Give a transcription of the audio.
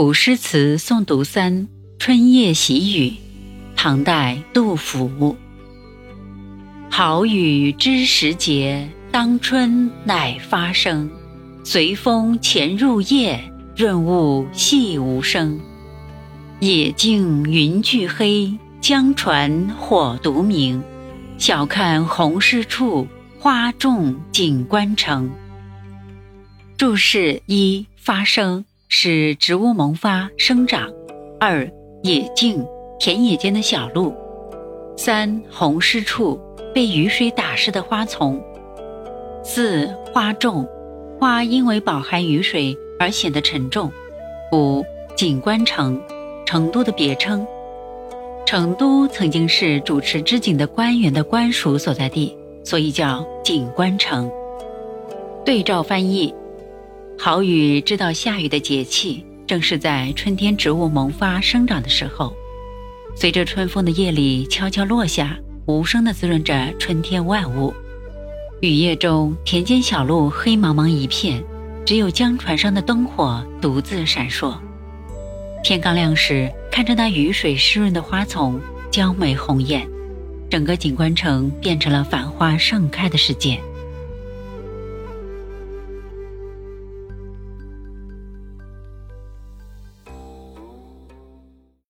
古诗词诵读三：春夜喜雨，唐代杜甫。好雨知时节，当春乃发生。随风潜入夜，润物细无声。野径云俱黑，江船火独明。晓看红湿处，花重锦官城。注释一：发生。使植物萌发生长；二野径田野间的小路；三红湿处被雨水打湿的花丛；四花重花因为饱含雨水而显得沉重；五锦官城成都的别称。成都曾经是主持织锦的官员的官署所在地，所以叫锦官城。对照翻译。好雨知道下雨的节气，正是在春天植物萌发生长的时候。随着春风的夜里悄悄落下，无声地滋润着春天万物。雨夜中，田间小路黑茫茫一片，只有江船上的灯火独自闪烁。天刚亮时，看着那雨水湿润的花丛，娇美红艳，整个景观城变成了繁花盛开的世界。